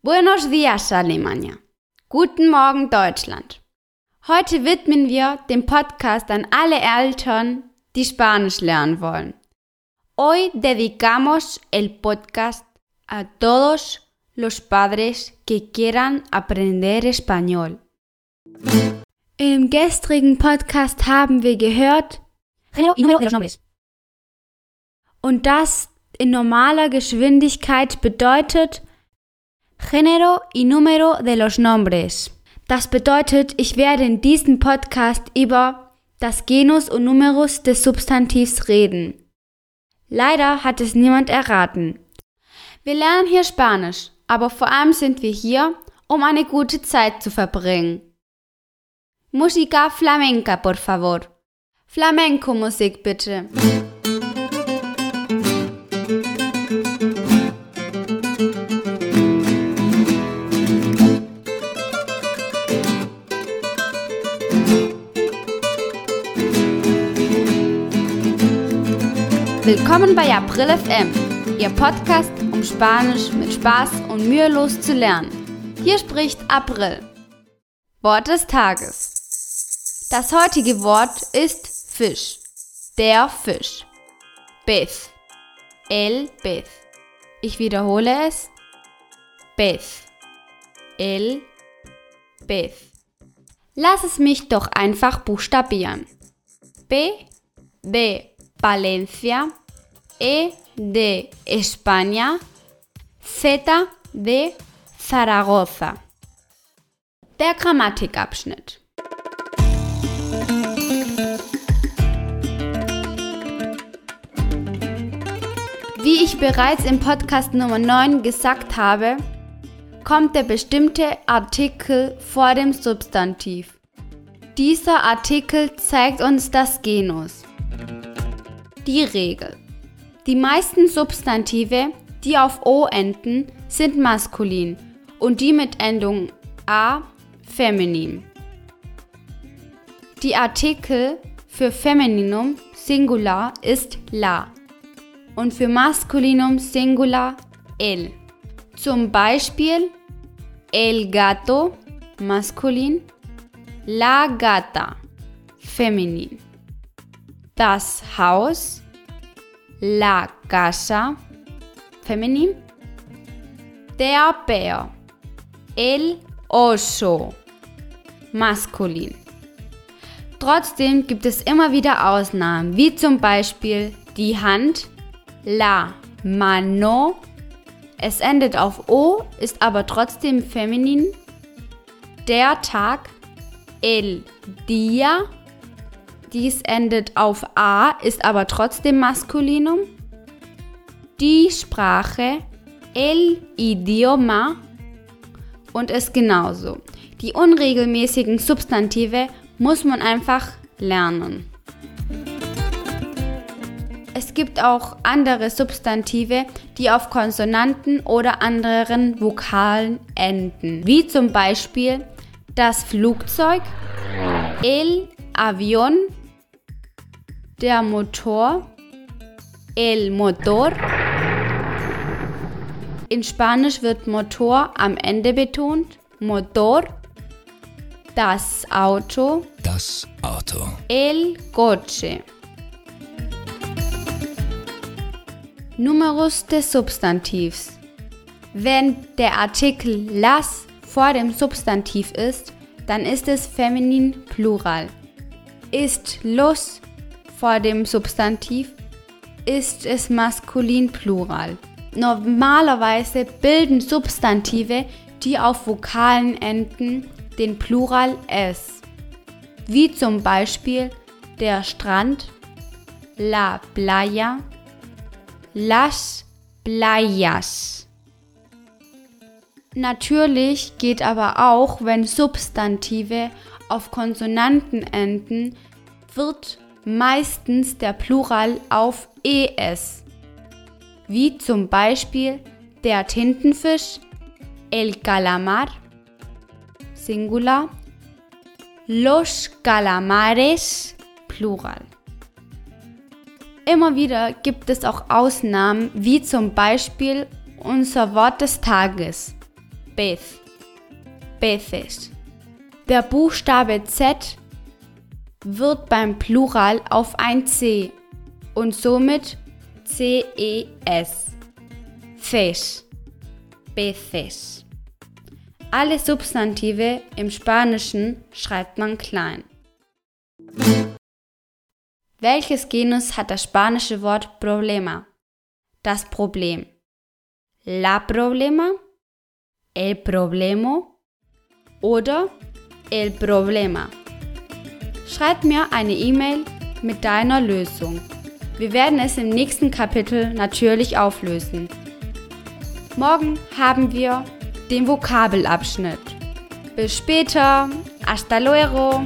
Buenos dias, Alemania. Guten Morgen, Deutschland. Heute widmen wir den Podcast an alle Eltern, die Spanisch lernen wollen. Hoy dedicamos el podcast a todos los padres que quieran aprender español. Im gestrigen Podcast haben wir gehört, und das in normaler Geschwindigkeit bedeutet Género y número de los nombres. Das bedeutet, ich werde in diesem Podcast über das Genus und Numerus des Substantivs reden. Leider hat es niemand erraten. Wir lernen hier Spanisch, aber vor allem sind wir hier, um eine gute Zeit zu verbringen. Música flamenca, por favor. Flamenco-Musik bitte. Willkommen bei April FM, Ihr Podcast, um Spanisch mit Spaß und mühelos zu lernen. Hier spricht April. Wort des Tages. Das heutige Wort ist Fisch. Der Fisch. Pez. El pez. Ich wiederhole es. Pez. El pez. Lass es mich doch einfach buchstabieren. P de Valencia, E de España, Z de Zaragoza. Der Grammatikabschnitt. Wie ich bereits im Podcast Nummer 9 gesagt habe, kommt der bestimmte Artikel vor dem Substantiv. Dieser Artikel zeigt uns das Genus. Die Regel. Die meisten Substantive, die auf O enden, sind maskulin und die mit Endung A feminin. Die Artikel für Femininum Singular ist la und für Maskulinum Singular el. Zum Beispiel el gato maskulin, la gata feminin das Haus, la casa, feminin, der Bär, el oso, maskulin. Trotzdem gibt es immer wieder Ausnahmen, wie zum Beispiel die Hand, la mano, es endet auf O, ist aber trotzdem feminin, der Tag, el dia, dies endet auf A, ist aber trotzdem Maskulinum. Die Sprache, el idioma und es genauso. Die unregelmäßigen Substantive muss man einfach lernen. Es gibt auch andere Substantive, die auf Konsonanten oder anderen Vokalen enden, wie zum Beispiel das Flugzeug, el avión der Motor, el motor. In Spanisch wird Motor am Ende betont. Motor. Das Auto. Das Auto. El coche. Numerus des Substantivs. Wenn der Artikel las vor dem Substantiv ist, dann ist es feminin Plural. Ist los vor dem Substantiv ist es maskulin Plural. Normalerweise bilden Substantive, die auf Vokalen enden, den Plural s. Wie zum Beispiel der Strand, la playa, las playas. Natürlich geht aber auch, wenn Substantive auf Konsonanten enden, wird meistens der Plural auf es, wie zum Beispiel der Tintenfisch, el calamar, Singular, los calamares, Plural. Immer wieder gibt es auch Ausnahmen, wie zum Beispiel unser Wort des Tages. pez, peces. Der Buchstabe Z wird beim Plural auf ein C und somit CES. Fish, peces. Alle Substantive im Spanischen schreibt man klein. Welches Genus hat das spanische Wort Problema? Das Problem. La Problema, el Problemo oder el Problema. Schreib mir eine E-Mail mit deiner Lösung. Wir werden es im nächsten Kapitel natürlich auflösen. Morgen haben wir den Vokabelabschnitt. Bis später. Hasta luego.